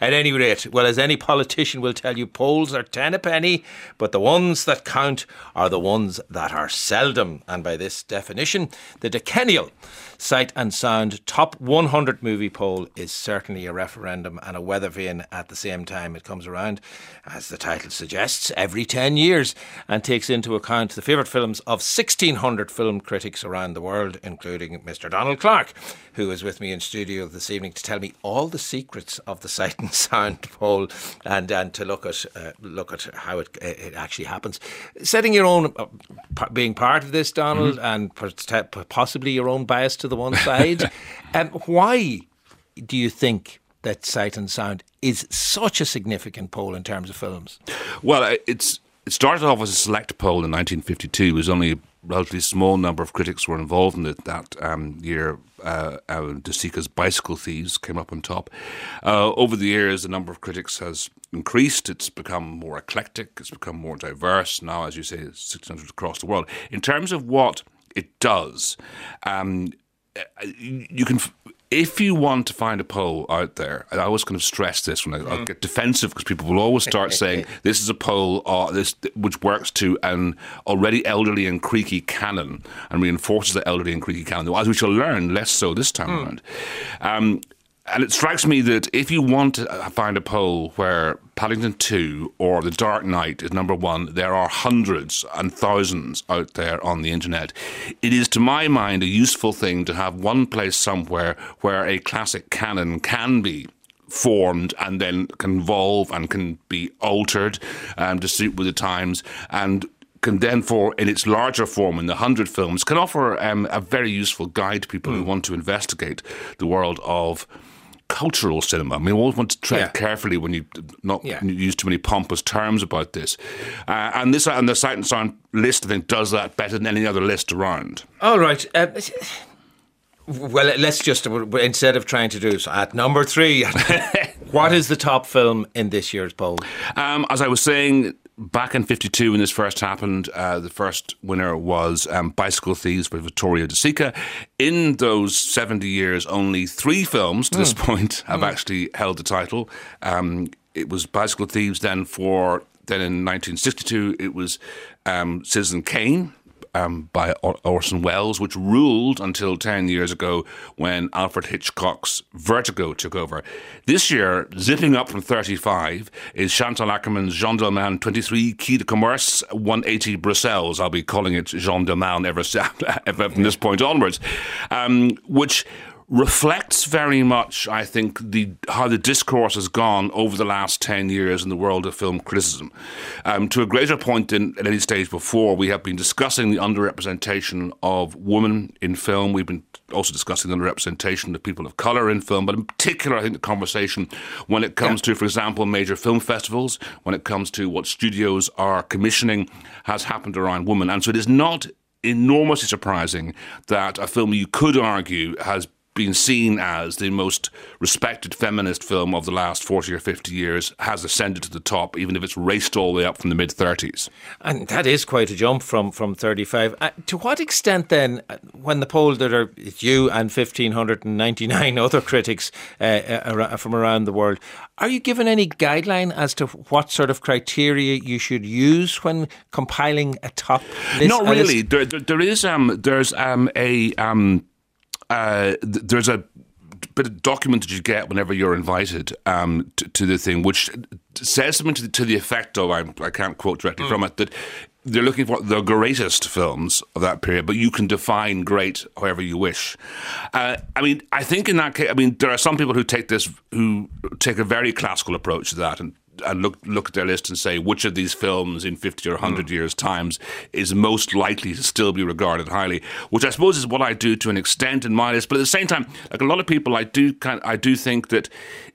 At any rate, well, as any politician will tell you, polls are ten a penny, but the ones that count are the ones that are seldom. And by this definition, the decennial Sight and Sound Top 100 movie poll is certainly a referendum and a weather vane at the same time. It comes around, as the title suggests, every 10 years and takes into account the favourite films of 1,600 film critics around the world, including Mr. Donald Clarke, who is with me in studio this evening to tell me all the secrets of the Sight and Sound poll and, and to look at uh, look at how it, it actually happens. Setting your own, uh, being part of this, Donald, mm-hmm. and possibly your own bias to the one side. um, why do you think that Sight and Sound is such a significant poll in terms of films? Well, it's it started off as a select poll in 1952. It was only a relatively small number of critics were involved in it that um, year. Uh, uh, De Sica's Bicycle Thieves came up on top. Uh, over the years, the number of critics has increased. It's become more eclectic. It's become more diverse. Now, as you say, 600 across the world. In terms of what it does, um, you can if you want to find a poll out there, I always kind of stress this when I, mm. get defensive because people will always start saying this is a poll uh, this which works to an already elderly and creaky canon and reinforces the elderly and creaky canon, as we shall learn less so this time mm. around. Um, and it strikes me that if you want to find a poll where Paddington 2 or The Dark Knight is number one, there are hundreds and thousands out there on the internet. It is, to my mind, a useful thing to have one place somewhere where a classic canon can be formed and then can evolve and can be altered um, to suit with the times and can then, for in its larger form, in the hundred films, can offer um, a very useful guide to people mm. who hmm. want to investigate the world of cultural cinema. I mean, we always want to tread yeah. carefully when you not yeah. use too many pompous terms about this. Uh, and this and the Sight and Sound list, I think, does that better than any other list around. All right. Uh, well, let's just instead of trying to do so at number three, what is the top film in this year's poll? Um, as I was saying, back in 52 when this first happened, uh, the first winner was um, Bicycle Thieves by Vittorio De Sica. In those 70 years, only three films to mm. this hmm. point have mm. actually held the title. Um, it was Bicycle Thieves then for, then in 1962, it was um, Citizen Kane um, by Orson Welles, which ruled until 10 years ago when Alfred Hitchcock's Vertigo took over. This year, zipping up from 35, is Chantal Akerman's Jeanne Dielman 23 Quai de Commerce 180 Brussels. I'll be calling it Jeanne Dielman ever, ever from this point onwards, um, which reflects very much, I think, the how the discourse has gone over the last 10 years in the world of film criticism. Um, to a greater point than at any stage before, we have been discussing the underrepresentation of women in film. We've been also discussing the underrepresentation of people of colour in film, but in particular, I think the conversation when it comes yeah. to, for example, major film festivals, when it comes to what studios are commissioning, has happened around women. And so it is not enormously surprising that a film you could argue has been seen as the most respected feminist film of the last 40 or 50 years has ascended to the top, even if it's raced all the way up from the mid 30s. And that is quite a jump from, from 35. Uh, to what extent then, uh, when the poll that are you and 1,599 other critics uh, uh, from around the world, are you given any guideline as to what sort of criteria you should use when compiling a top list? Not really. There, there, there is um, there's um, a um, uh, th- there's a bit of document that you get whenever you're invited um, to, to, the thing, which says something to the, to the effect of I, I can't quote directly mm. from it that they're looking for the greatest films of that period, but you can define great however you wish. Uh, I mean, I think in that case, I mean, there are some people who take this, who take a very classical approach to that and and look look at their list and say which of these films in 50 or 100 mm. years times is most likely to still be regarded highly which i suppose is what i do to an extent in my list but at the same time like a lot of people i do kind i do think that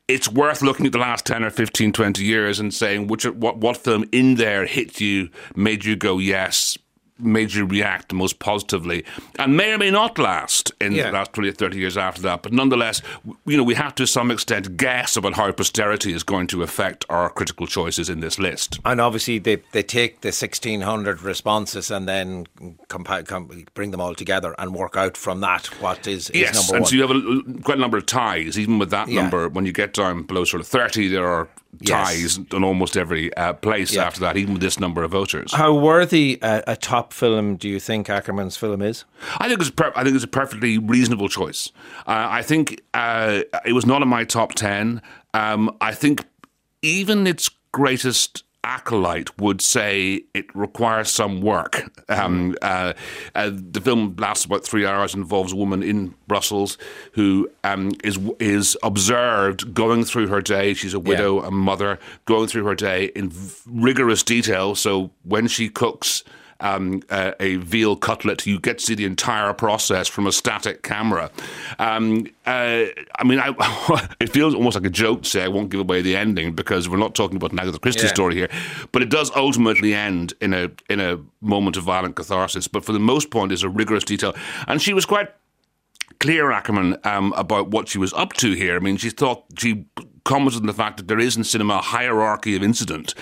it's worth looking at the last 10 or 15 20 years and saying which what what film in there hit you made you go yes made you react most positively, and may or may not last in Yeah. the last 20 or 30 years after that. But nonetheless, you know, we have to some extent guess about how posterity is going to affect our critical choices in this list. And obviously, they, they take the 1600 responses and then compi- com- bring them all together and work out from that what is, is Yes, number and one. so you have a, quite a number of ties. Even with that Yeah. number, when you get down below sort of 30, there are Yes. ties in almost every uh, place Yeah. after that, even with this number of voters. How worthy a, a top film do you think Akerman's film is? I think it's per- I think it's a perfectly reasonable choice. Uh, I think uh, it was not in my top ten. Um, I think even its greatest acolyte would say it requires some work. Um, uh, uh, the film lasts about three hours. Involves a woman in Brussels who um, is is observed going through her day. She's a widow, a mother, going through her day in v- rigorous detail. So when she cooks um, uh, a veal cutlet, you get to see the entire process from a static camera. Um, uh, I mean, I, it feels almost like a joke to say I won't give away the ending because we're not talking about an Agatha Christie Yeah. story here, but it does ultimately end in a in a moment of violent catharsis. But for the most part, is a rigorous detail, and she was quite clear, Akerman, um, about what she was up to here. I mean, she thought she commented on the fact that there is in cinema a hierarchy of incident.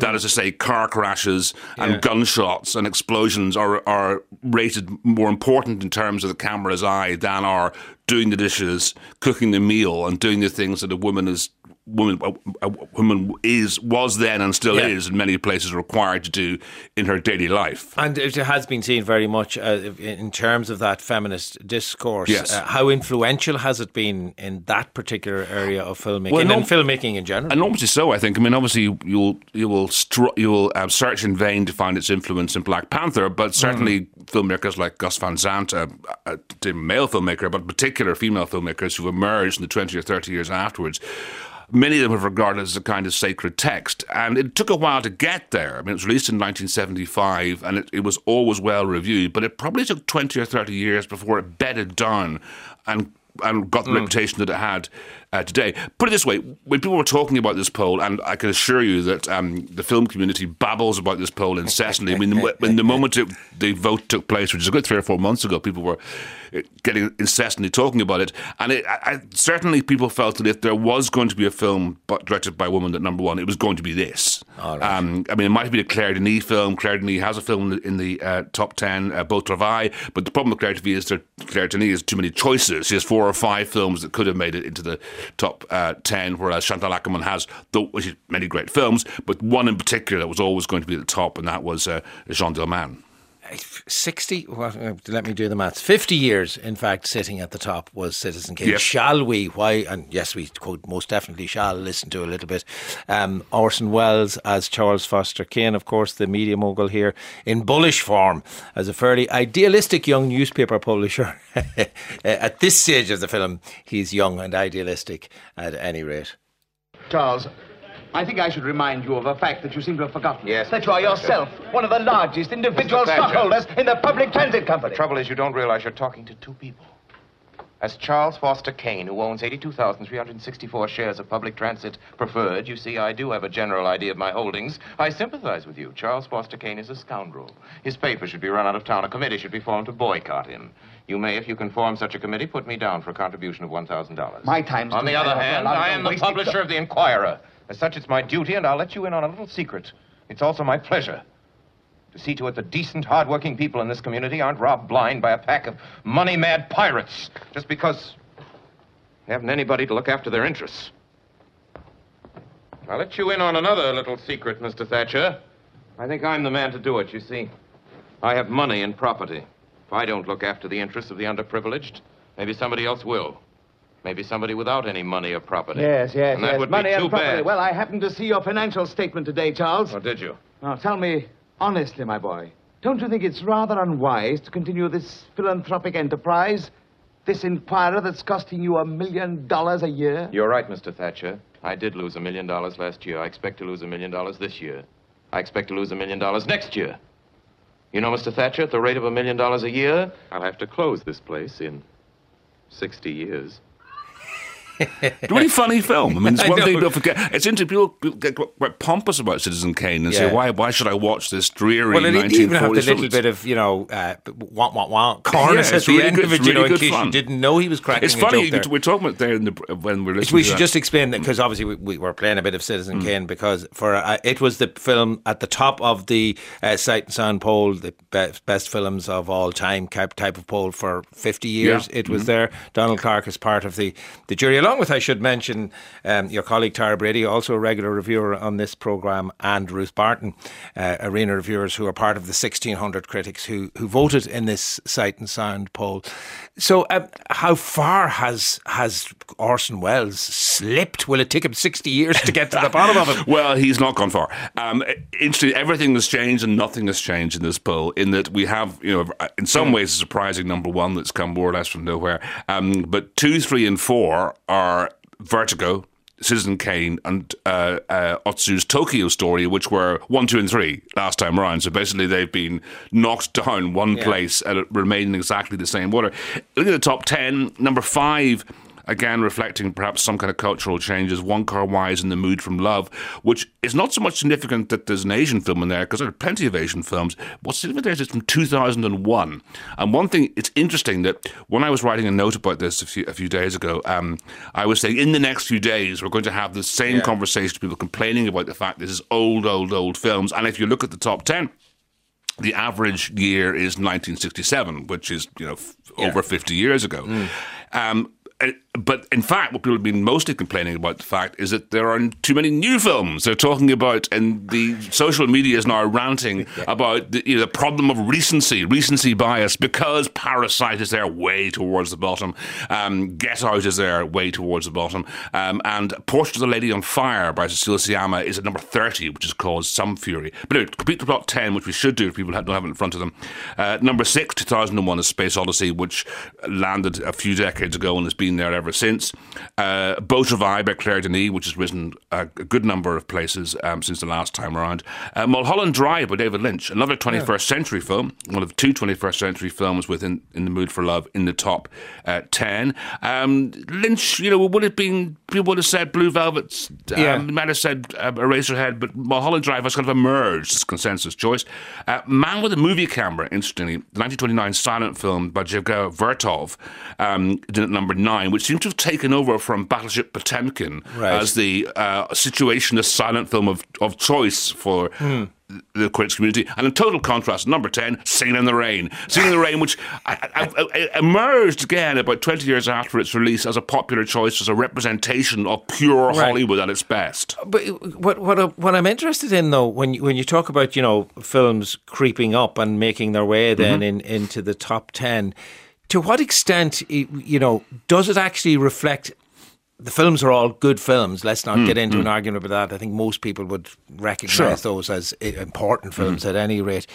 That is to say, car crashes and Yeah. gunshots and explosions are are rated more important in terms of the camera's eye than are doing the dishes, cooking the meal, and doing the things that a woman is. Woman, a, a woman is was then and still Yeah. is in many places required to do in her daily life. And it has been seen very much uh, in terms of that feminist discourse. Yes. Uh, how influential has it been in that particular area of filmmaking Well, and in filmmaking in general? Enormously so, I think. I mean, obviously, you- you'll you will you will um, search in vain to find its influence in Black Panther, but certainly filmmakers like Gus Van Sant, uh, a, a male filmmaker, but particular female filmmakers who emerged in the twenty or thirty years afterwards. Many of them have regarded it as a kind of sacred text, and it took a while to get there. I mean, it was released in 1975, and it, it was always well reviewed, but it probably took 20 or 30 years before it bedded down and and got the hmm. reputation that it had uh, today. Put it this way: when people were talking about this poll, and I can assure you that um, the film community babbles about this poll incessantly. I mean, the- when the moment it, the vote took place, which is a good three or four months ago, people were uh, getting incessantly talking about it, and it, I, I, certainly people felt that if there was going to be a film directed by a woman, that number one, it was going to be this. Um, I mean, it might have been a Claire Denis film. Claire Denis has a film in the, in the uh, top 10, uh, Beau Travail, but the problem with Claire Denis is that Claire Denis has too many choices. She has four or five films that could have made it into the top uh, 10, whereas Chantal Akerman has is many great films, but one in particular that was always going to be at the top, and that was uh, Jeanne Dielman. 60, what, uh, let me do the maths, 50 years, in fact, sitting at the top was Citizen Kane. Yes. Shall we, why, and yes, we quote, most definitely shall listen to a little bit. Um, Orson Welles as Charles Foster Kane, of course, the media mogul here, in bullish form as a fairly idealistic young newspaper publisher. at this stage of the film, he's young and idealistic at any rate. Charles, I think I should remind you of a fact that you seem to have forgotten. Yes, That you are yourself one of the largest individual stockholders in the Public Transit Company. The trouble is, you don't realize you're talking to two people. As Charles Foster Kane, who owns 82,364 shares of public transit preferred, you see, I do have a general idea of my holdings. I sympathize with you. Charles Foster Kane is a scoundrel. His paper should be run out of town. A committee should be formed to boycott him. You may, if you can form such a committee, put me down for a contribution of $1,000. My time's On the other hand, I am the publisher of the Inquirer. As such, it's my duty, and I'll let you in on a little secret. It's also my pleasure to see to it that decent, hard-working people in this community aren't robbed blind by a pack of money-mad pirates just because they haven't anybody to look after their interests. I'll let you in on another little secret, Mr. Thatcher. I think I'm the man to do it, you see. I have money and property. If I don't look after the interests of the underprivileged, maybe somebody else will. Maybe somebody without any money or property. Yes, yes, and that yes. would Money be too and property. bad. Well, I happened to see your financial statement today, Charles. Oh, did you? Now, tell me honestly, my boy, don't you think it's rather unwise to continue this philanthropic enterprise? This inquirer that's costing you a million dollars a year? You're right, Mr. Thatcher. I did lose a million dollars last year. I expect to lose a million dollars this year. I expect to lose a million dollars next year. You know, Mr. Thatcher, at the rate of a million dollars a year, I'll have to close this place in 60 years. a really funny film. I mean, it's one thing people forget. It's interesting. People get quite pompous about Citizen Kane and say, "Why? Why should I watch this dreary Well, it didn't even have the little film?" bit of, you know, uh, wah, wah, wah, corners Yeah, at the really end good- of it, it's you know, in good case fun. you didn't know he was cracking It's a funny. We're talking about there in the, when we're listening. We to should that. just explain that because obviously we, we were playing a bit of Citizen Kane because for uh, it was the film at the top of the uh, Sight and Sound poll, the best, best films of all time type, type of poll for 50 years. Yeah. It was there. Donald Clarke is part of the, the jury, along with, I should mention, um, your colleague Tara Brady, also a regular reviewer on this programme, and Ruth Barton, uh, arena reviewers who are part of the 1600 critics who, who voted in this Sight and Sound poll. So, um, how far has has Orson Welles slipped? Will it take him 60 years to get to the bottom of it? Well, he's not gone far. Um, interesting, everything has changed and nothing has changed in this poll. In that we have, you know, in some ways, a surprising number one that's come more or less from nowhere. Um, but two, three, and four are Vertigo. Citizen Kane and uh, uh, Ozu's Tokyo Story, which were one, two, and three last time around. So basically, they've been knocked down one Yeah. place and it remained in exactly the same order. Look at the top ten. Number five again reflecting perhaps some kind of cultural changes. Wong Kar-wai's in the Mood for Love, which is not so much significant that there's an Asian film in there because there are plenty of Asian films. What's significant there is it's from 2001. And one thing, it's interesting that when I was writing a note about this a few, a few days ago, um, I was saying in the next few days we're going to have the same Yeah. conversation, people complaining about the fact this is old, old, old films. And if you look at the top 10, the average year is 1967, which is you know f- over 50 years ago. Um, uh, but in fact, what people have been mostly complaining about the fact is that there are too many new films. They're talking about, and the social media is now ranting about the, you know, the problem of recency, recency bias, because Parasite is there way towards the bottom, um, Get Out is there way towards the bottom, um, and Portrait of the Lady on Fire by Céline Sciamma is at number 30, which has caused some fury. But anyway, complete the top 10, which we should do if people don't have it in front of them. Uh, number six, 2001 is Space Odyssey, which landed a few decades ago and has been there ever since. Uh, of by Claire Denis, which has risen a, good number of places um, since the last time around. Uh, Mulholland Drive by David Lynch, another 21st century film, one of two 21st century films within In the Mood for Love in the top uh, 10. Um, Lynch, you know, would have been, people would have said Blue Velvet, um, Yeah. might have said uh, Eraserhead, but Mulholland Drive has kind of emerged as consensus choice. Uh, Man with a Movie Camera, interestingly, the 1929 silent film by Yevgeny Vertov, um, did at number nine, which seems to have taken over from Battleship Potemkin Right. as the uh, situationist silent film of, of choice for. The critics community, and in total contrast, number ten, "Singing in the Rain." "Singing in the Rain," which I, I, I, emerged again about twenty years after its release as a popular choice, as a representation of pure Right. Hollywood at its best. But what what I- what I'm interested in though, when you, when you talk about you know films creeping up and making their way then Mm-hmm. in into the top ten, to what extent you know does it actually reflect? The films are all good films. Let's Mm, not get into an argument about that. I think most people would recognise those as important Mm-hmm. films at any rate.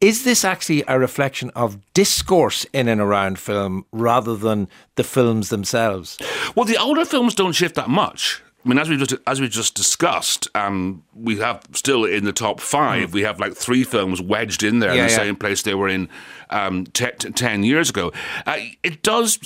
Is this actually a reflection of discourse in and around film rather than the films themselves? Well, the older films don't shift that much. I mean, as we just as we just discussed, um, we have still in the top five. We have like three films wedged in there in the yeah. same place they were in um, te- ten years ago. Uh, it does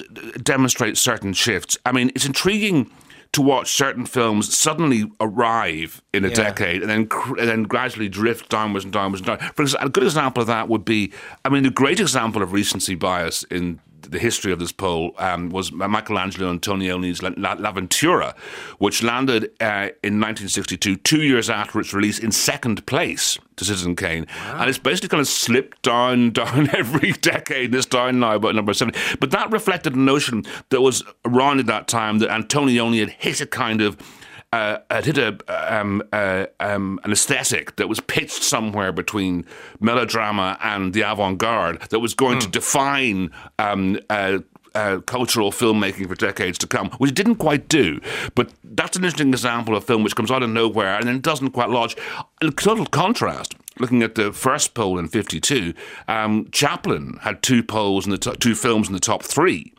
demonstrate certain shifts. I mean, it's intriguing to watch certain films suddenly arrive in a Yeah. decade and then cr- and then gradually drift downwards and downwards and downwards. For example, a good example of that would be, I mean, the great example of recency bias in the history of this poll um, was Michelangelo Antonioni's La, La, L'Avventura, which landed uh, in 1962, two years after its release, in second place to Citizen Kane. And it's basically kind of slipped down, down every decade. It's down now about number seven. But that reflected a notion that was around at that time that Antonioni had hit a kind of uh, had hit a, um, uh, um, an aesthetic that was pitched somewhere between melodrama and the avant-garde that was going to define um, uh, uh, cultural filmmaking for decades to come, which it didn't quite do. But that's an interesting example of film which comes out of nowhere and then doesn't quite lodge. In total contrast, looking at the first poll in '52, um, Chaplin had two polls in the to- two films in the top three.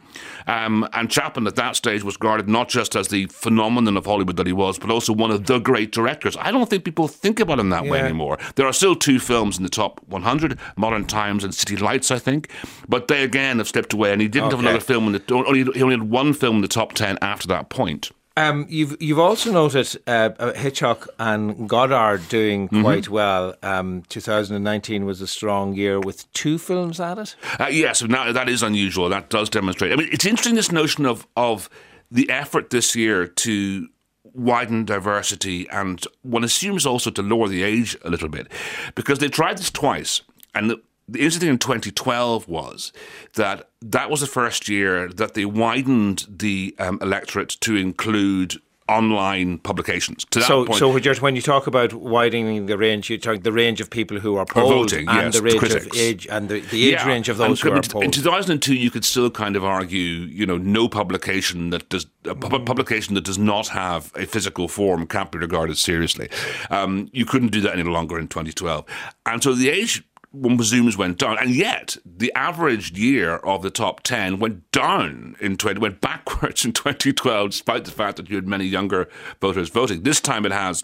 Um, and Chaplin at that stage was regarded not just as the phenomenon of Hollywood that he was, but also one of the great directors. I don't think people think about him that way anymore. There are still two films in the top 100, Modern Times and City Lights, I think, but they again have slipped away, and he didn't have another film in the. Only, he only had one film in the top 10 after that point. Um, you've you've also noted uh, uh, Hitchcock and Godard doing Mm-hmm. quite well. Um, 2019 was a strong year with two films at it. Uh, yes, now that is unusual. That does demonstrate. I mean, it's interesting this notion of of the effort this year to widen diversity and one assumes also to lower the age a little bit because they tried this twice and the, the interesting thing in 2012 was that that was the first year that they widened the um, electorate to include online publications. To that So, point, so when, you're, when you talk about widening the range, you talk the range of people who are polled voting, and yes, the range critics. of age and the, the age range of those who are in- polled. In 2002, you could still kind of argue, you know, no publication that does a pu- publication that does not have a physical form can't be regarded seriously. Um, you couldn't do that any longer in 2012, and so the age. One presumes went down, and yet the average year of the top ten went down in 20, went backwards in 2012, despite the fact that you had many younger voters voting. This time it has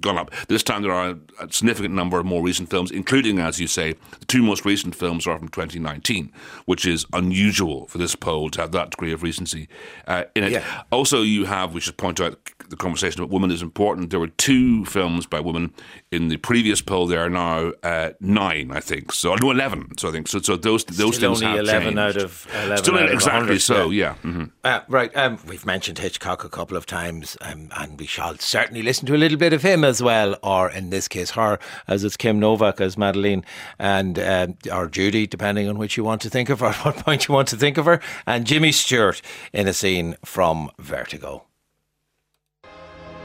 gone up. This time there are a significant number of more recent films, including, as you say, the two most recent films are from 2019, which is unusual for this poll to have that degree of recency uh, in it. Yeah. Also, you have, we should point out, the conversation about women is important. There were two films by women in the previous poll. There are now uh, nine, I think. So no, eleven. So I think so. So those those Still things only have 11 changed. out of 11 Still out of exactly 100, so. yeah. Yeah. mhm. Uh, right, um, we've mentioned Hitchcock a couple of times, um, and we shall certainly listen to a little bit of him as well, or in this case, her, as it's Kim Novak as Madeline, and um, or Judy, depending on which you want to think of her, at what point you want to think of her, and Jimmy Stewart in a scene from Vertigo.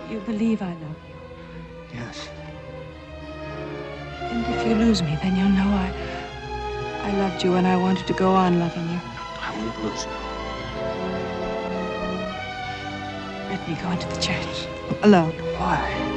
You believe I love you. Yes. And if you lose me, then you'll know I. I loved you and I wanted to go on loving you. I won't lose you. Let me go into the church. Alone. Why?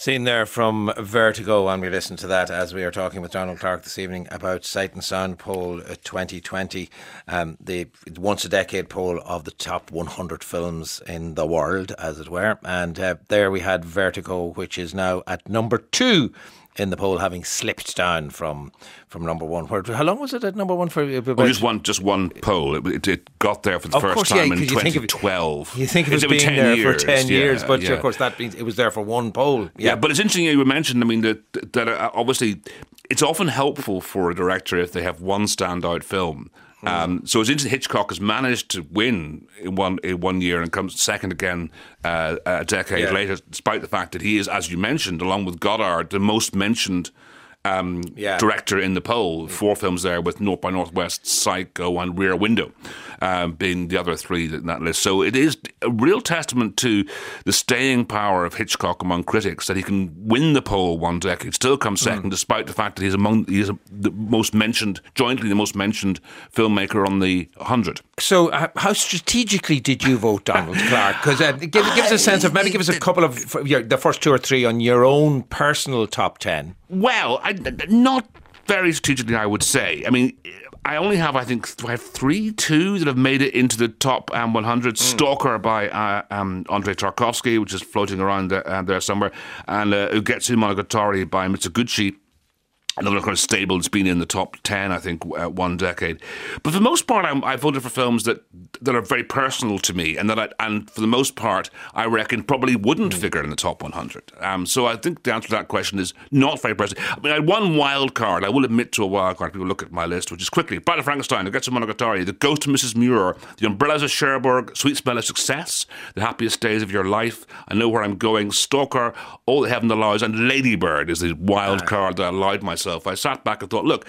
Scene there from Vertigo, and we listened to that as we are talking with Donald Clarke this evening about Sight and Sound poll uh, 2020, um, the once a decade poll of the top 100 films in the world, as it were. And uh, there we had Vertigo, which is now at number two in the poll, having slipped down from from number one. Where, how long was it at number one for? uh, Well, just one, just one poll. It, it, it got there for the Of first course, yeah, time in 'cause you think of 2012. You think of it It's as been being 10 there years, for 10 yeah, years, but yeah. of course that means it was there for one poll. Yeah, but it's interesting you mentioned. I mean that that uh, obviously it's often helpful for a director if they have one standout film. Um, so it's interesting. Hitchcock has managed to win in one in one year and comes second again uh, a decade Yeah. later, despite the fact that he is, as you mentioned, along with Godard, the most mentioned um, Yeah. director in the poll. Four films there with North by Northwest, Psycho, and Rear Window um, being the other three in that list. So it is a real testament to the staying power of Hitchcock among critics that he can win the poll one decade, still come second, despite the fact that he's among he's the most mentioned, jointly the most mentioned filmmaker on the hundred. So, uh, how strategically did you vote Donald Clarke? Because uh, give, give us a sense of maybe give us a couple of your, the first two or three on your own personal top ten. Well, I, not very strategically, I would say. I mean, I only have, I think, I have three, two that have made it into the top um, 100. Stalker by uh, um, Andrei Tarkovsky, which is floating around there, uh, there somewhere, and uh, Ugetsu Monogatari by Mizoguchi. Another kind of stable that's been in the top 10, I think, uh, one decade. But for the most part, I'm, I voted for films that that are very personal to me, and that I, and for the most part, I reckon probably wouldn't figure in the top 100. Um, so I think the answer to that question is not very personal. I mean, I had one wild card. I will admit to a wild card. People look at my list, which is quickly Bride of Frankenstein, Ugetsu Monogatari, The Ghost of Mrs. Muir, The Umbrellas of Cherbourg, Sweet Smell of Success, The Happiest Days of Your Life, I Know Where I'm Going, Stalker, All That Heaven Allows, and Ladybird is the wild card that I allowed myself. I sat back and thought, look,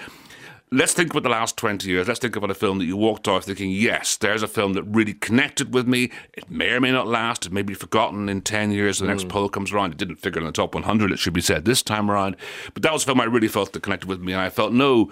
let's think about the last 20 years. Let's think about a film that you walked off thinking, yes, there's a film that really connected with me. It may or may not last. It may be forgotten in 10 years. The next poll comes around. It didn't figure in the top 100, it should be said this time around. But that was a film I really felt that connected with me. And I felt no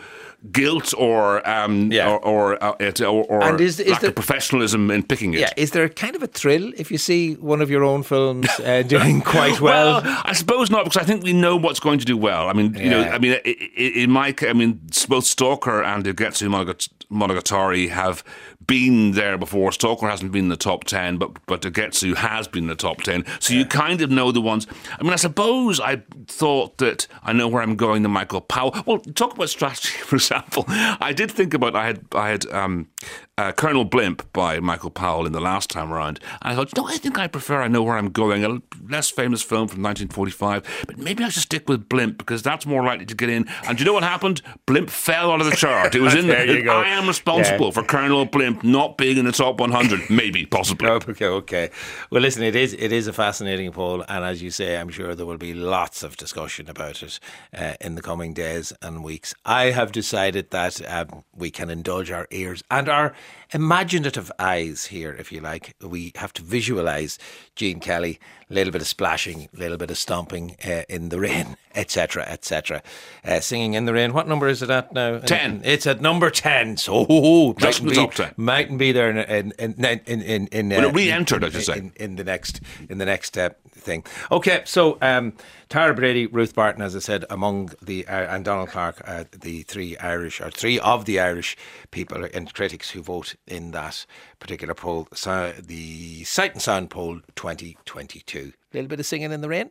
guilt or um, Yeah. or, or, uh, or, or And is- is lack there- of professionalism in picking it. Yeah, is there kind of a thrill if you see one of your own films uh, doing quite well? I suppose not, because I think we know what's going to do well. I mean, you know, I mean, in my, I mean, both Stalker and Ugetsu Monogat- Monogatari have been there before. Stalker hasn't been in the top ten, but but Ugetsu has been in the top ten. So you kind of know the ones. I mean, I suppose I thought that I know where I'm going. The Michael Powell. Well, talk about strategy, for example. I did think about I had I had um, uh, Colonel Blimp by Michael Powell in the last time around. And I thought, no, I think I prefer I know where I'm going. A less famous film from 1945, but maybe I should stick with Blimp because that's more likely to get in. And do you know what happened? Blimp fell out of the chart. It was in There you. I am responsible Yeah. for Colonel Blimp not being in the top 100. Maybe, possibly. Okay, okay. Well, listen, it is it is a fascinating poll, and as you say, I'm sure there will be lots of discussion about it uh, in the coming days and weeks. I have decided that um, we can indulge our ears and our imaginative eyes here, if you like. We have to visualise Gene Kelly, a little bit of splashing, a little bit of stomping uh, in the rain, etc., etc. Uh, singing in the rain. What number is it at now? 10. It's at number ten. So oh, Just the mightn't top be- 10. Mightn't be there in in in in in. in Well, it uh, re-entered, in- I should say. in, in the next in the next uh, thing. Okay, so um, Tara Brady, Ruth Barton, as I said, among the uh, and Donald Clarke, uh, the three Irish or three of the Irish people and critics who vote in that particular poll, so the Sight and Sound poll 2022. A little bit of singing in the rain.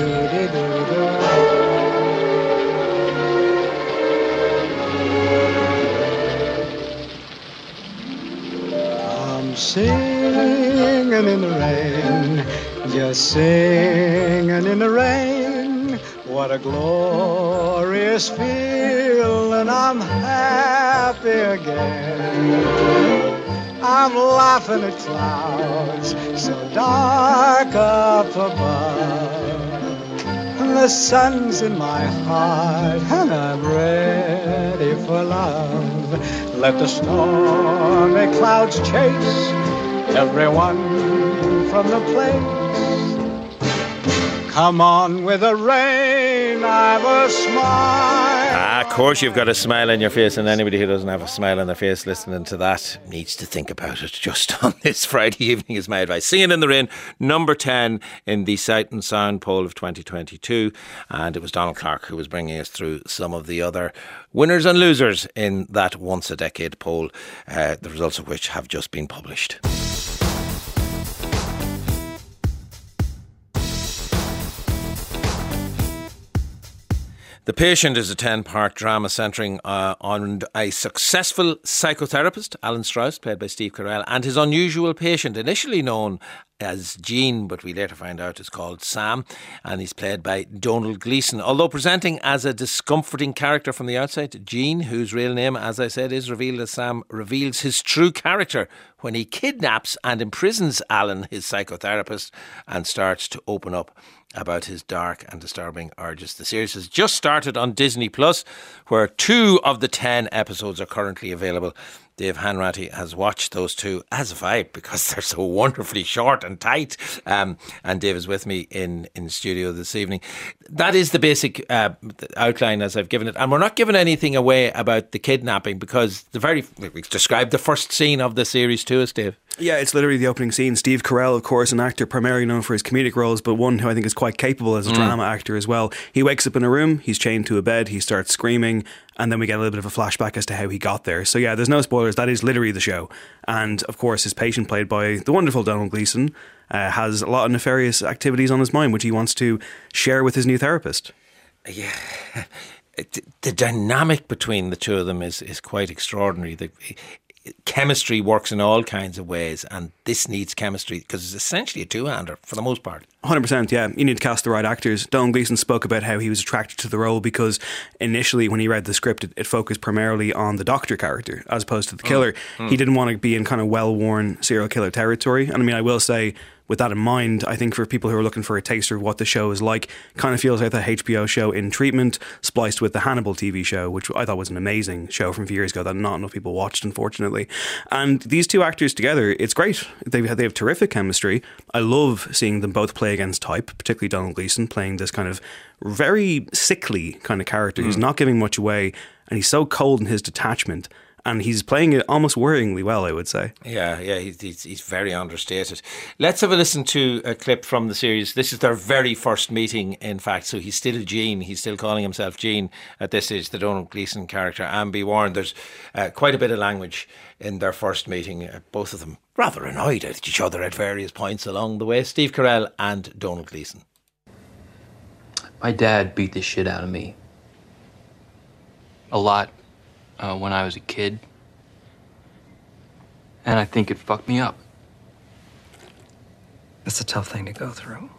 I'm singing in the rain, just singing in the rain. What a glorious feeling, I'm happy again. I'm laughing at clouds so dark up above. And the sun's in my heart, and I'm ready for love. Let the stormy clouds chase everyone from the place. Come on with the rain, I've a smile. Ah, of course, you've got a smile on your face, and anybody who doesn't have a smile on their face listening to that needs to think about it just on this Friday evening, is my advice. Singing in the Rain, number 10 in the Sight and Sound poll of 2022. And it was Donald Clarke who was bringing us through some of the other winners and losers in that once a decade poll, uh, the results of which have just been published. The Patient is a 10 part drama centering uh, on a successful psychotherapist, Alan Strauss, played by Steve Carell, and his unusual patient, initially known as Gene, but we later find out is called Sam, and he's played by Domhnall Gleeson. Although presenting as a discomforting character from the outset, Gene, whose real name, as I said, is revealed as Sam, reveals his true character when he kidnaps and imprisons Alan, his psychotherapist, and starts to open up about his dark and disturbing urges. The series has just started on Disney Plus, where two of the ten episodes are currently available. Dave Hanratty has watched those two, as have I, because they're so wonderfully short and tight. Um, and Dave is with me in, in studio this evening. That is the basic uh, outline as I've given it. And we're not giving anything away about the kidnapping because the very, we described the first scene of the series to us, Dave. Yeah, it's literally the opening scene. Steve Carell, of course, an actor primarily known for his comedic roles, but one who I think is quite capable as a drama actor as well. He wakes up in a room, he's chained to a bed, he starts screaming, and then we get a little bit of a flashback as to how he got there. So yeah, there's no spoilers. That is literally the show. And of course, his patient, played by the wonderful Domhnall Gleeson, uh, has a lot of nefarious activities on his mind, which he wants to share with his new therapist. yeah, the dynamic between the two of them is is quite extraordinary. The chemistry works in all kinds of ways, and this needs chemistry because it's essentially a two-hander for the most part. 100%, yeah. You need to cast the right actors. Domhnall Gleeson spoke about how he was attracted to the role because initially, when he read the script, it, it focused primarily on the doctor character as opposed to the mm. killer. He mm. didn't want to be in kind of well worn serial killer territory. And I mean, I will say, with that in mind, I think for people who are looking for a taster of what the show is like, kind of feels like the HBO show in treatment, spliced with the Hannibal TV show, which I thought was an amazing show from a few years ago that not enough people watched, unfortunately. And these two actors together, it's great. They have, they have terrific chemistry. I love seeing them both play against type, particularly Domhnall Gleeson playing this kind of very sickly kind of character who's mm. not giving much away, and he's so cold in his detachment. And he's playing it almost worryingly well, I would say. Yeah, yeah, he's, he's, he's very understated. Let's have a listen to a clip from the series. This is their very first meeting, in fact. So he's still Gene. He's still calling himself Gene at this age, the Domhnall Gleeson character. And be warned, there's uh, quite a bit of language in their first meeting. Uh, both of them rather annoyed at each other at various points along the way. Steve Carell and Domhnall Gleeson. My dad beat the shit out of me. A lot uh, when I was a kid. And I think it fucked me up. That's a tough thing to go through.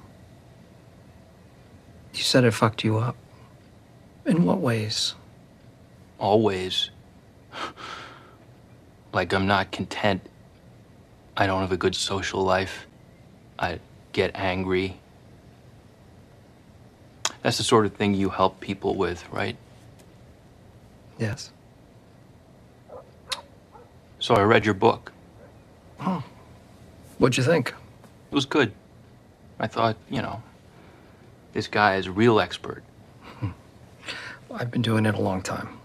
You said it fucked you up. In what ways? Always. like I'm not content. I don't have a good social life. I get angry. That's the sort of thing you help people with, right? Yes. So I read your book. Oh. What'd you think? It was good. I thought, you know, this guy is a real expert. I've been doing it a long time.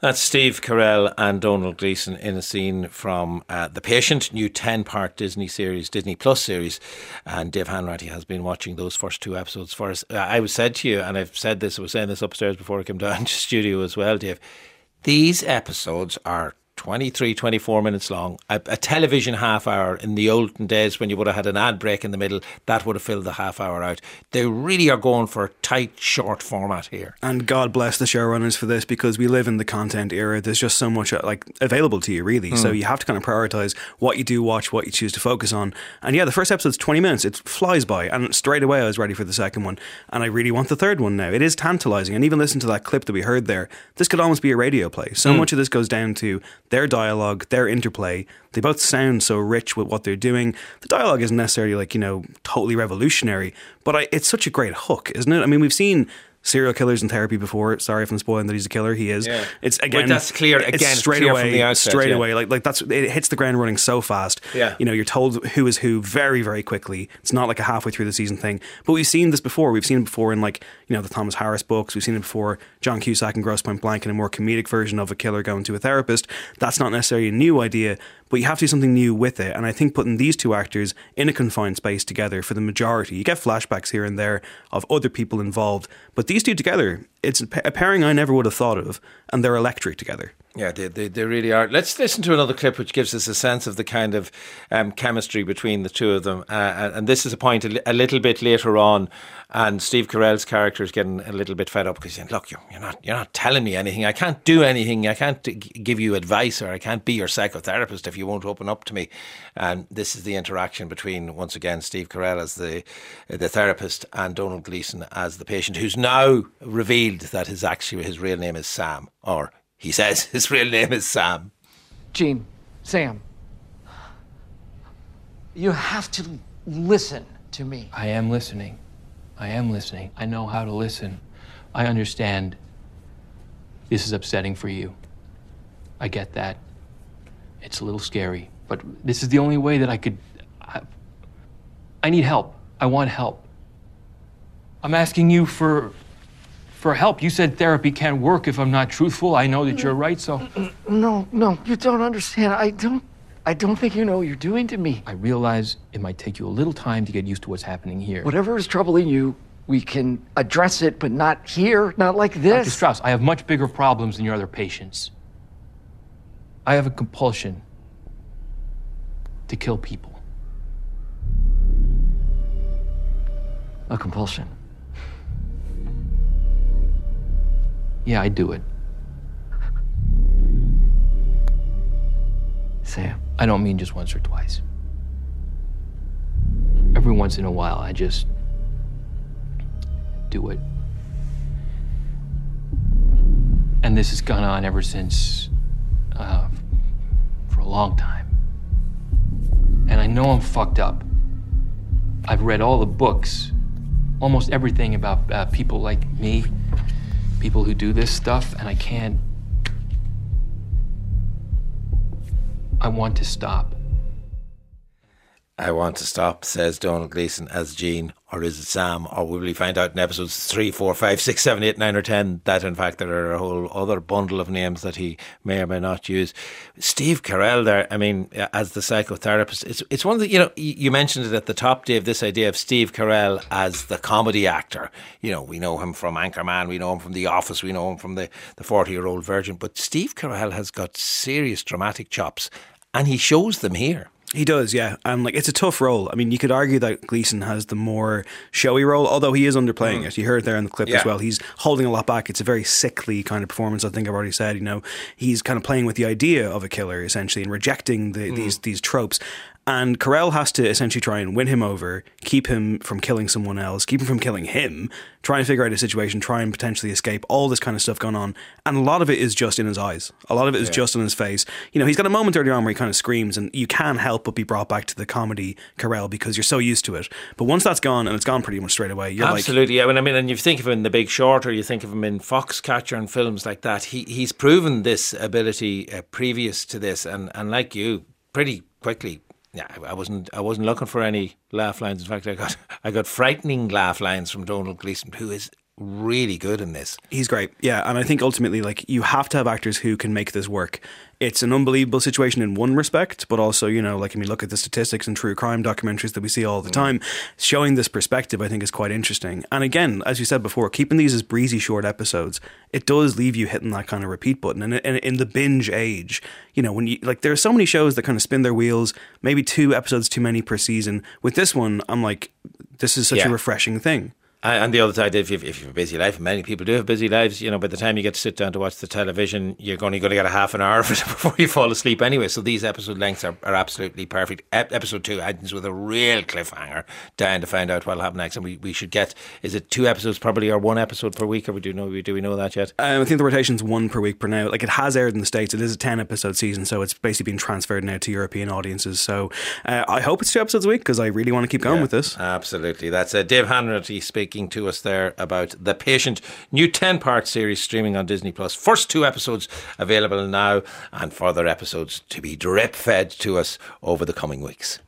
That's Steve Carell and Domhnall Gleeson in a scene from uh, The Patient, new 10 part Disney series, Disney Plus series. And Dave Hanratty has been watching those first two episodes for us. Uh, I was said to you, and I've said this, I was saying this upstairs before I came down to studio as well, Dave. These episodes are 23, 24 minutes long. A, a, television half hour in the olden days when you would have had an ad break in the middle, that would have filled the half hour out. They really are going for a tight, short format here. And God bless the showrunners for this because we live in the content era. There's just so much uh, like available to you, really. Mm. So you have to kind of prioritize what you do watch, what you choose to focus on. And yeah, the first episode's 20 minutes. It flies by. And straight away, I was ready for the second one. And I really want the third one now. It is tantalizing. And even listen to that clip that we heard there. This could almost be a radio play. So mm. much of this goes down to their dialogue, their interplay. They both sound so rich with what they're doing. The dialogue isn't necessarily like, you know, totally revolutionary, but I, it's such a great hook, isn't it? I mean, we've seen serial killers in therapy before. Sorry if I'm spoiling that he's a killer. He is. Yeah. It's again. But that's clear. Again, it's straight away. From the outset, straight yeah. away. Like like that's it hits the ground running so fast. Yeah. You know, you're told who is who very very quickly. It's not like a halfway through the season thing. But we've seen this before. We've seen it before in like you know the Thomas Harris books. We've seen it before. John Cusack and Grosse Pointe Blank in a more comedic version of a killer going to a therapist. That's not necessarily a new idea, but you have to do something new with it. And I think putting these two actors in a confined space together for the majority, you get flashbacks here and there of other people involved, but these two together, it's a pairing I never would have thought of, and they're electric together. Yeah, they, they, they really are. Let's listen to another clip which gives us a sense of the kind of um, chemistry between the two of them. Uh, and this is a point a, little bit later on, and Steve Carell's character is getting a little bit fed up because he's saying, "Look, you're, you're not you're not telling me anything. I can't do anything. I can't give you advice, or I can't be your psychotherapist if you won't open up to me." And this is the interaction between once again Steve Carell as the the therapist and Domhnall Gleeson as the patient, who's now revealed that his actually his real name is Sam, or he says his real name is Sam. Gene, Sam, you have to listen to me. I am listening. I am listening. I know how to listen. I understand this is upsetting for you. I get that. It's a little scary, but this is the only way that I could. I, I need help. I want help. I'm asking you for for help. You said therapy can't work if I'm not truthful. I know that you're right, so No, no, you don't understand. I don't I don't think you know what you're doing to me. I realize it might take you a little time to get used to what's happening here. Whatever is troubling you, we can address it, but not here, not like Dr. this. Strauss, I have much bigger problems than your other patients. I have a compulsion to kill people. A compulsion. Yeah, I do it. Sam. I don't mean just once or twice. Every once in a while, I just do it. And this has gone on ever since, uh, for a long time. And I know I'm fucked up. I've read all the books, almost everything about uh, people like me, people who do this stuff, and I can't. I want to stop. I want to stop, says Domhnall Gleeson as Gene, or is it Sam? Or will we find out in episodes 3, 4, 5, 6, 7, 8, 9, or 10 that in fact there are a whole other bundle of names that he may or may not use? Steve Carell there, I mean, as the psychotherapist, it's, it's one of the, you know, you mentioned it at the top, Dave, this idea of Steve Carell as the comedy actor. You know, we know him from Anchorman, we know him from The Office, we know him from the 40 year old virgin, but Steve Carell has got serious dramatic chops and he shows them here. He does, yeah. And like it's a tough role. I mean, you could argue that Gleeson has the more showy role, although he is underplaying mm. it. You heard it there in the clip yeah. as well. He's holding a lot back. It's a very sickly kind of performance. I think I've already said. You know, he's kind of playing with the idea of a killer essentially and rejecting the, mm. these these tropes. And Carell has to essentially try and win him over, keep him from killing someone else, keep him from killing him, try and figure out a situation, try and potentially escape, all this kind of stuff going on. And a lot of it is just in his eyes. A lot of it is yeah. just in his face. You know, he's got a moment early on where he kind of screams, and you can't help but be brought back to the comedy Carell because you're so used to it. But once that's gone, and it's gone pretty much straight away, you're like Absolutely, like. yeah. I mean, and you think of him in The Big Short, or you think of him in Foxcatcher and films like that. He He's proven this ability uh, previous to this, and, and like you, pretty quickly yeah, I wasn't. I wasn't looking for any laugh lines. In fact, I got I got frightening laugh lines from Domhnall Gleeson, who is really good in this. He's great. Yeah, and I think ultimately like you have to have actors who can make this work. It's an unbelievable situation in one respect, but also, you know, like I mean look at the statistics and true crime documentaries that we see all the mm. time, showing this perspective I think is quite interesting. And again, as you said before, keeping these as breezy short episodes, it does leave you hitting that kind of repeat button. And in, in the binge age, you know, when you like there are so many shows that kind of spin their wheels, maybe two episodes too many per season. With this one, I'm like this is such yeah. a refreshing thing. And the other side, if, you, if you have a busy life, many people do have busy lives, you know, by the time you get to sit down to watch the television, you're only going to get a half an hour of it before you fall asleep anyway. So these episode lengths are, are absolutely perfect. Ep- episode two ends with a real cliffhanger down to find out what'll happen next. And we, we should get, is it two episodes probably or one episode per week? Or we do know, do we know that yet? Um, I think the rotation's one per week per now. Like it has aired in the States. It is a 10 episode season. So it's basically been transferred now to European audiences. So uh, I hope it's two episodes a week because I really want to keep going yeah, with this. Absolutely. That's uh, Dave Hanratty speaking to us there about The Patient, new 10 part series streaming on Disney Plus. First two episodes available now, and further episodes to be drip fed to us over the coming weeks.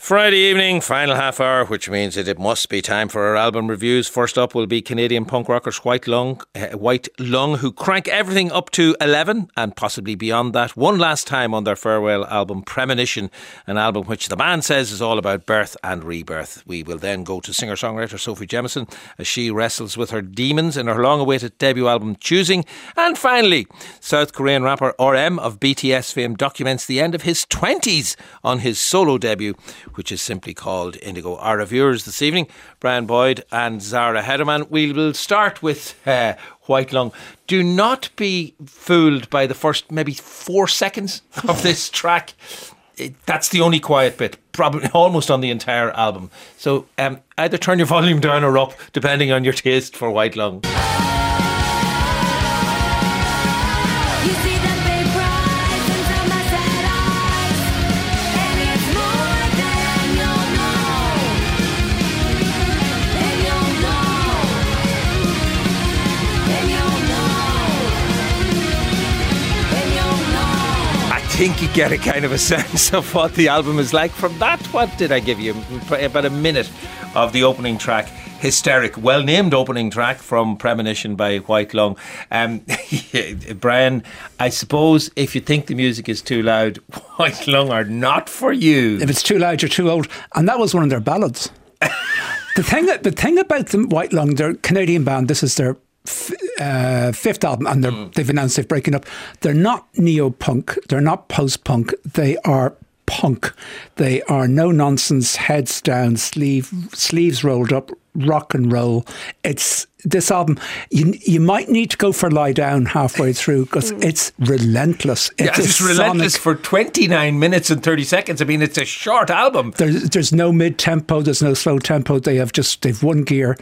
Friday evening, final half hour, which means that it must be time for our album reviews. First up will be Canadian punk rockers White Lung, uh, White Lung, who crank everything up to 11 and possibly beyond that one last time on their farewell album Premonition, an album which the band says is all about birth and rebirth. We will then go to singer songwriter Sophie Jamison as she wrestles with her demons in her long awaited debut album Choosing. And finally, South Korean rapper RM of BTS fame documents the end of his 20s on his solo debut which is simply called Indigo. Our reviewers this evening, Brian Boyd and Zara Hedderman. We will start with uh, White Lung. Do not be fooled by the first maybe four seconds of this track. It, that's the only quiet bit, probably almost on the entire album. So um, either turn your volume down or up, depending on your taste for White Lung. Think you get a kind of a sense of what the album is like from that. What did I give you? About a minute of the opening track. Hysteric, well named opening track from Premonition by White Lung. Um, Brian, I suppose if you think the music is too loud, White Lung are not for you. If it's too loud, you're too old. And that was one of their ballads. the thing, the thing about the White Lung, their Canadian band, this is their uh, fifth album, and mm. they've announced they're breaking up. They're not neo punk. They're not post punk. They are punk. They are no nonsense, heads down, sleeve sleeves rolled up, rock and roll. It's this album. You you might need to go for lie down halfway through because it's relentless. Yeah, It's, relentless for 29 minutes and 30 seconds. I mean, it's a short album. There's there's no mid tempo. There's no slow tempo. They have just they've one gear,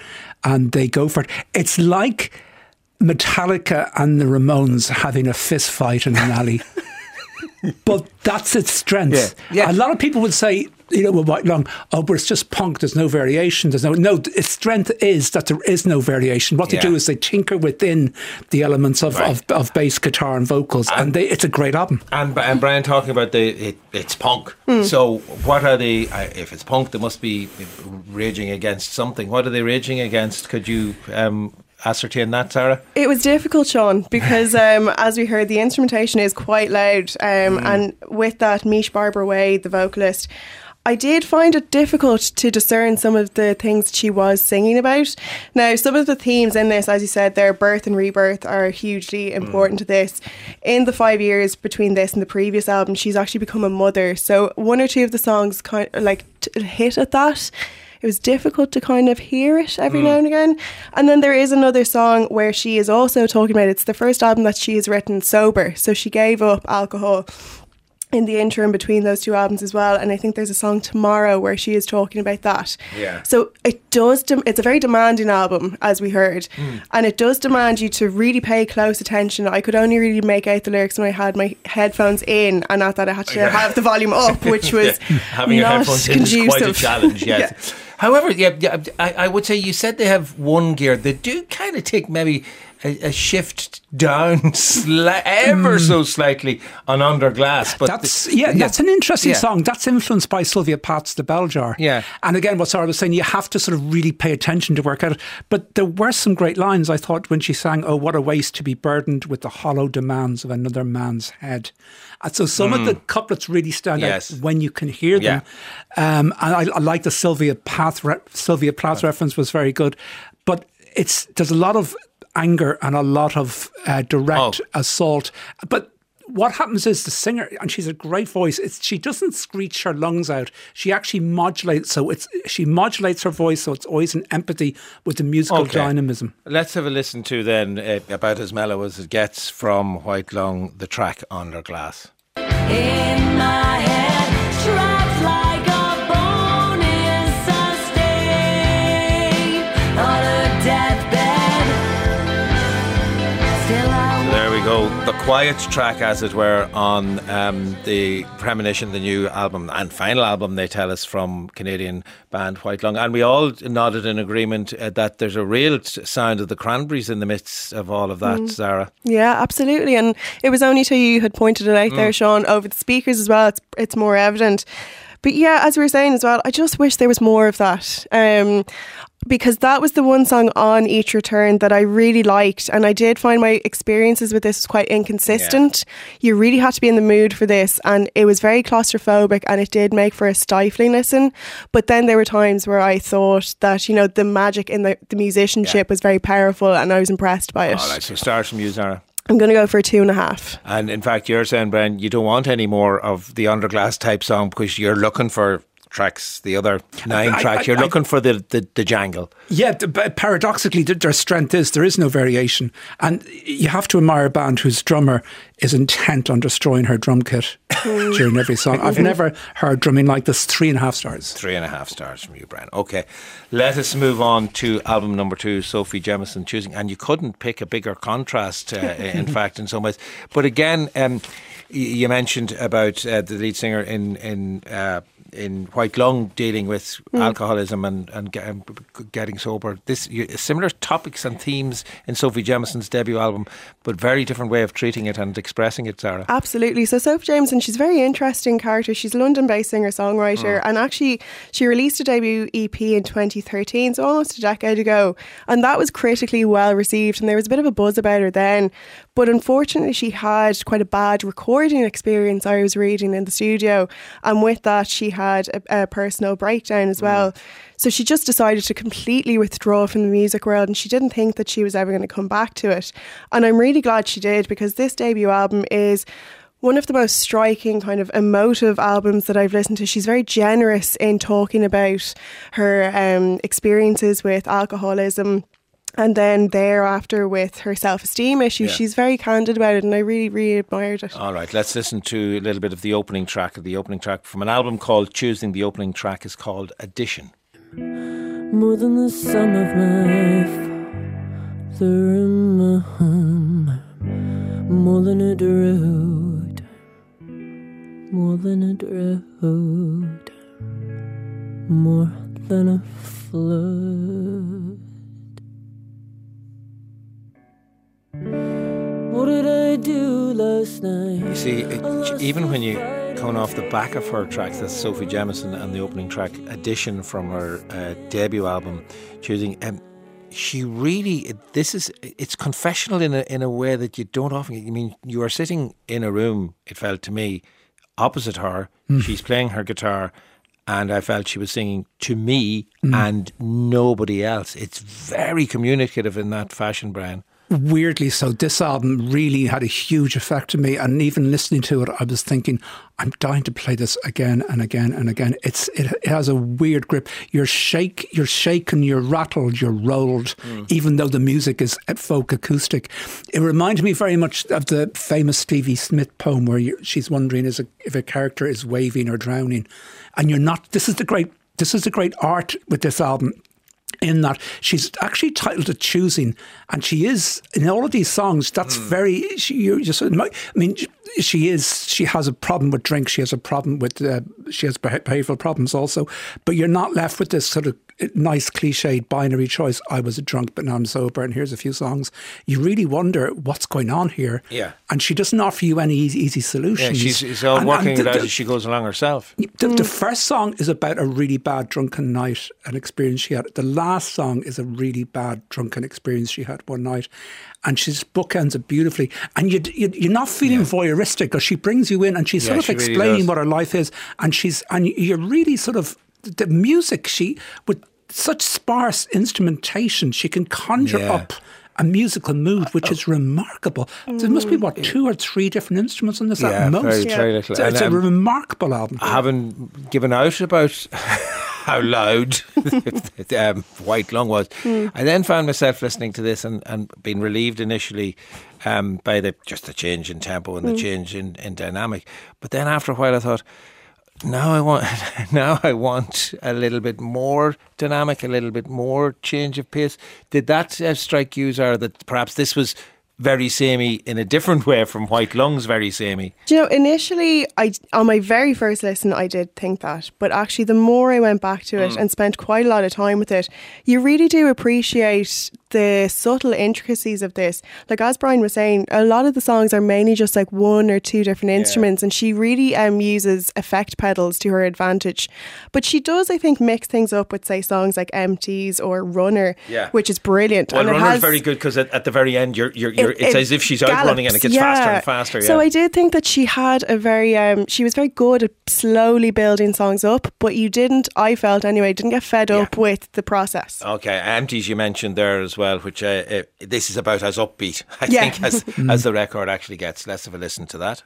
and they go for it. It's like Metallica and the Ramones having a fist fight in an alley. but that's its strength. Yeah, yeah. A lot of people would say, you know, with White Lung, oh, but it's just punk. There's no variation. There's no no. Its strength is that there is no variation. What they Yeah. do is they tinker within the elements of, Right. of, of bass, guitar, and vocals, and, they, it's a great album. And, and Brian talking about the it, it's punk. So what are they? uh, If it's punk, they must be raging against something. What are they raging against? Could you um, ascertain that, Sarah? It was difficult, Sean, because um, as we heard, the instrumentation is quite loud, um, and with that, Mish Barber-Way, the vocalist. I did find it difficult to discern some of the things she was singing about. Now, some of the themes in this, as you said, their birth and rebirth are hugely important to this. In the five years between this and the previous album, she's actually become a mother. So one or two of the songs kind of like t- hit at that it was difficult to kind of hear it every mm. now and again. And then there is another song where she is also talking about it's the first album that she has written sober. So she gave up alcohol in the interim between those two albums as well. And I think there's a song tomorrow where she is talking about that. Yeah. So it does, dem- it's a very demanding album, as we heard. Hmm. And it does demand you to really pay close attention. I could only really make out the lyrics when I had my headphones in and not that I had to have the volume up, which was Yeah. having your headphones in is quite a challenge. Yes. Yeah. However, yeah, yeah I, I would say you said they have one gear. They do kind of take maybe a, a shift down sli- ever so slightly on under glass. But That's yeah, that's an interesting Yeah. song. That's influenced by Sylvia Plath's The Bell Jar. Yeah. And again, what Sarah was saying, you have to sort of really pay attention to work out. But there were some great lines I thought when she sang, "Oh, what a waste to be burdened with the hollow demands of another man's head." And so some of the couplets really stand Mm. Yes. out when you can hear them. Um, and I, I like the Sylvia Plath re- Sylvia Plath reference was very good. But it's there's a lot of anger and a lot of uh, direct Oh. assault. But what happens is the singer, and she's a great voice. It's, she doesn't screech her lungs out. She actually modulates. So it's she modulates her voice, so it's always an empathy with the musical Okay. dynamism. Let's have a listen to then uh, about as mellow as it gets from White Lung, the track Under Glass. In my head, The quiet track, as it were, on um, the Premonition, the new album and final album, they tell us, from Canadian band White Lung. And we all nodded in agreement uh, that there's a real t- sound of the cranberries in the midst of all of that, Sarah. Yeah, absolutely. And it was only till you had pointed it out there, Sean, over the speakers as well. It's it's more evident. But yeah, as we were saying as well, I just wish there was more of that. Um, because that was the one song on each return that I really liked. And I did find my experiences with this was quite inconsistent. You really had to be in the mood for this. And it was very claustrophobic and it did make for a stifling listen. But then there were times where I thought that, you know, the magic in the, the musicianship was very powerful and I was impressed by it. All right, so start from you, Sarah. I'm going to go for a two and a half. And in fact, you're saying, Brian, you don't want any more of the Underglass type song because you're looking for tracks, the other nine I- tracks. I- You're I- looking for the, the, the jangle. Yeah, but paradoxically, their strength is there is no variation, and you have to admire a band whose drummer is intent on destroying her drum kit during every song. I've never heard drumming like this. Three and a half stars. Three and a half stars from you, Brian. Okay, let us move on to album number two, Sophie Jamison choosing. And you couldn't pick a bigger contrast, uh, in fact, in some ways. But again, um, you mentioned about uh, the lead singer in in. Uh, in White Lung, dealing with mm. alcoholism and and getting sober. This similar topics and themes in Sophie Jamison's debut album, but very different way of treating it and expressing it. Sarah. Absolutely. So Sophie Jameson, she's a very interesting character. She's a London-based singer-songwriter, mm. and actually, she released a debut EP in 2013, so almost a decade ago, and that was critically well received. And there was a bit of a buzz about her then, but unfortunately, she had quite a bad recording experience. I was reading in the studio, and with that, she had a, a personal breakdown as well. So she just decided to completely withdraw from the music world and she didn't think that she was ever going to come back to it. And I'm really glad she did because this debut album is one of the most striking kind of emotive albums that I've listened to. She's very generous in talking about her um, experiences with alcoholism. And then thereafter with her self esteem issues, Yeah. she's very candid about it, and I really, really admired it. All right, let's listen to a little bit of the opening track. The opening track from an album called Choosing. The opening track is called Addition. More than the sum of my father and my home. More than a road. More than a road. More than a flood. What did I do last night? You see, it, even when you coming off the back of her tracks, that's Sophie Jamison and the opening track, Addition from her uh, debut album, Choosing. Um, she really, this is, it's confessional in a, in a way that you don't often. I mean, you are sitting in a room. It felt to me opposite her. Mm. She's playing her guitar, and I felt she was singing to me Mm. and nobody else. It's very communicative in that fashion, Brian. Weirdly so this album really had a huge effect on me and even listening to it i was thinking i'm dying to play this again and again and again. It's it, it has a weird grip. You're shake you're shaken you're rattled you're rolled mm. even though the music is folk acoustic. It reminded me very much of the famous stevie smith poem where you, she's wondering is a, if a character is waving or drowning. And you're not this is the great this is the great art with this album in that she's actually titled it choosing and she is in all of these songs that's hmm. very she, you just i mean she is she has a problem with drink she has a problem with uh, she has beh- behavioral problems also but you're not left with this sort of nice cliched binary choice i was a drunk but now i'm sober and here's a few songs you really wonder what's going on here Yeah. and she doesn't offer you any easy, easy Yeah, solutions she's, she's all And- working and it out the- as she goes along herself. the, the first song is about a really bad drunken night, an experience she had. The last song is a really bad drunken experience she had one night. And she's bookends it beautifully. And you, you, you're not feeling voyeuristic because she brings you in and she's Yeah, sort of she explaining does. what her life is. And she's and you're really sort of the music she with such sparse instrumentation, she can conjure Yeah. up a musical mood, which is remarkable. There must be what two or three different instruments on this Yeah, at most. very, very little. It's, it's And, a um, remarkable album. Having given out about how loud um, White Lung was, I then found myself listening to this and, and being relieved initially um, by the just the change in tempo and the Mm. change in, in dynamic. But then after a while, I thought. Now I want, now I want a little bit more dynamic, a little bit more change of pace. Did that uh, strike you, Zara, that perhaps this was very samey in a different way from White Lungs very samey? Do you know, initially, I on my very first listen, I did think that, but actually, the more I went back to it Mm. and spent quite a lot of time with it, you really do appreciate the subtle intricacies of this. Like as Brian was saying, a lot of the songs are mainly just like one or two different instruments, and she really um, uses effect pedals to her advantage. But she does, I think, mix things up with say songs like "Empties" or "Runner," Yeah. which is brilliant. Well, and it Runner's has- very good because at, at the very end, you're, you're, you're, it- it's it as if she's outrunning and it gets gallops, faster and faster. So. I did think that she had a very, um, she was very good at slowly building songs up, but you didn't, I felt anyway, didn't get fed up with the process. Okay, empties you mentioned there as well, which uh, uh, this is about as upbeat, I Yeah. think, as, as the record actually gets. Less of a listen to that.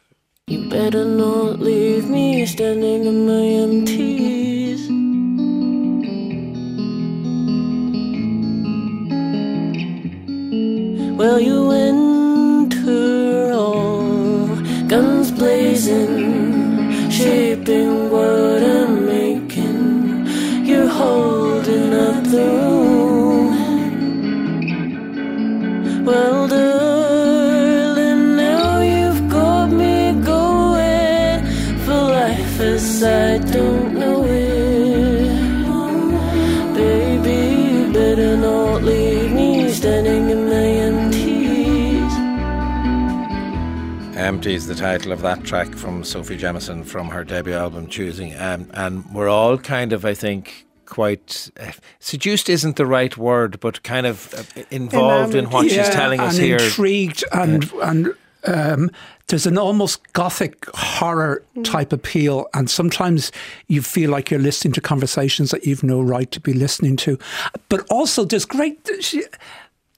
You better not leave me standing in my empties. Well, you enter Empty is the title of that track from Sophie Jamison from her debut album Choosing. Um, and we're all kind of, I think, quite uh, seduced isn't the right word, but kind of uh, involved in what she's telling us and here. Intrigued and and um, there's an almost gothic horror type appeal, and sometimes you feel like you're listening to conversations that you've no right to be listening to. But also, there's great. She,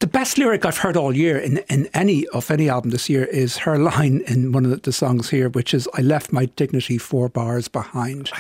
the best lyric I've heard all year in, in any of any album this year is her line in one of the songs here, which is "I left my dignity four bars behind,"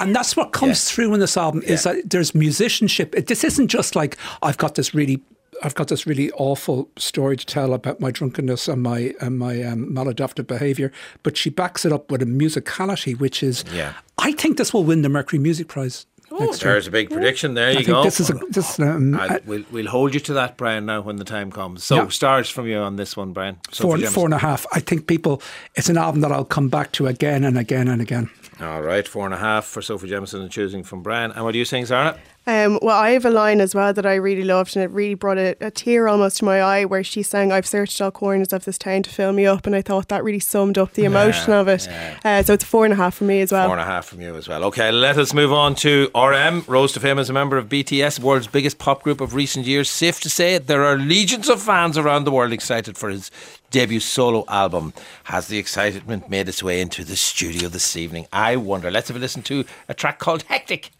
and that's what comes through in this album is that there's musicianship. It, this isn't just like I've got this really. I've got this really awful story to tell about my drunkenness and my and my um, maladaptive behaviour, but she backs it up with a musicality, which is, Yeah. I think this will win the Mercury Music Prize. Year. There's a big prediction. There I you go. this is a, this. Um, I- we'll, we'll hold you to that, Brian, now when the time comes. So, Yeah. stars from you on this one, Brian. four, four and a half. I think people, it's an album that I'll come back to again and again and again. All right, four and a half for Sophie Jamison and choosing from Brian. And what are you saying, Sarah? Um, well, I have a line as well that I really loved, and it really brought a, a tear almost to my eye where she sang, I've searched all corners of this town to fill me up. And I thought that really summed up the emotion Yeah, of it. Uh, so it's four and a half for me as well. Four and a half from you as well. Okay, let us move on to RM. Rose to fame as a member of BTS, world's biggest pop group of recent years. Safe to say there are legions of fans around the world excited for his debut solo album. Has the excitement made its way into the studio this evening? I wonder. Let's have a listen to a track called Hectic.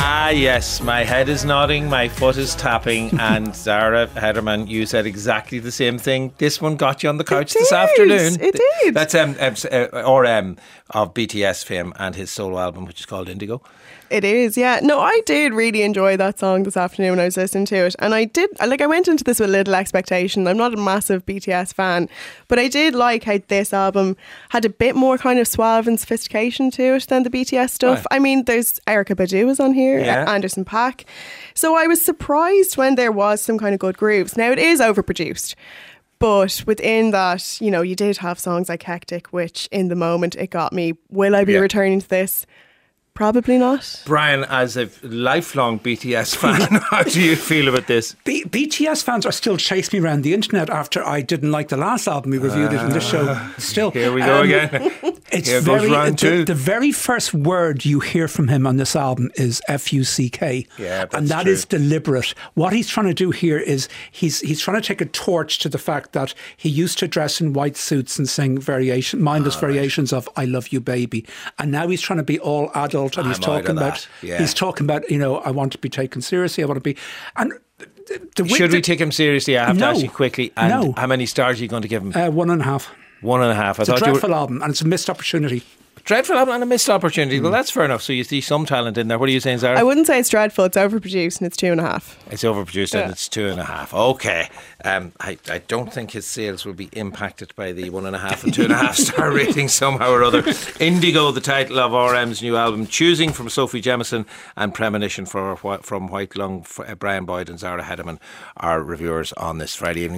Ah yes, my head is nodding, my foot is tapping and Zara Hedderman, you said exactly the same thing. This one got you on the couch it this is. afternoon. It did. That's um, um, uh, RM of BTS fame and his solo album which is called Indigo. It is, yeah. No, I did really enjoy that song this afternoon when I was listening to it. And I did, like, I went into this with little expectation. I'm not a massive BTS fan, but I did like how this album had a bit more kind of suave and sophistication to it than the BTS stuff. I mean, there's Erykah Badu was on here, Yeah. Anderson .Paak. So I was surprised when there was some kind of good grooves. Now, it is overproduced. But within that, you know, you did have songs like Hectic, which in the moment it got me. Will I be Yeah. returning to this? Probably not. Brian, as a lifelong BTS fan, how do you feel about this? B- BTS fans are still chasing me around the internet after I didn't like the last album we reviewed it in this show. Still, Ah. Here we go Um, again. It's Here goes very round the, two. the very first word you hear from him on this album is F U C K. Yeah, and that's that true. is deliberate. What he's trying to do here is he's he's trying to take a torch to the fact that he used to dress in white suits and sing variation mindless Ah, variations of I love you baby. And now he's trying to be all adult and he's I'm of talking about yeah. he's talking about, you know, I want to be taken seriously, I want to be and Should we take him seriously? I have No. to ask you quickly. And No. how many stars are you going to give him? uh, one and a half. One and a half. I It's a you were, dreadful album and it's a missed opportunity. Dreadful album and a missed opportunity. Hmm. Well, that's fair enough. So you see some talent in there. What are you saying, Zara? I wouldn't say it's dreadful. It's overproduced and it's two and a half. It's overproduced Yeah. and it's two and a half. Okay. Um, I, I don't think his sales will be impacted by the one and a half and two and a half star rating somehow or other. Indigo, the title of RM's new album, Choosing from Sophie Jamison and Premonition for, from White Lung, for, Brian Boyd and Zara Hedderman, are reviewers on this Friday evening.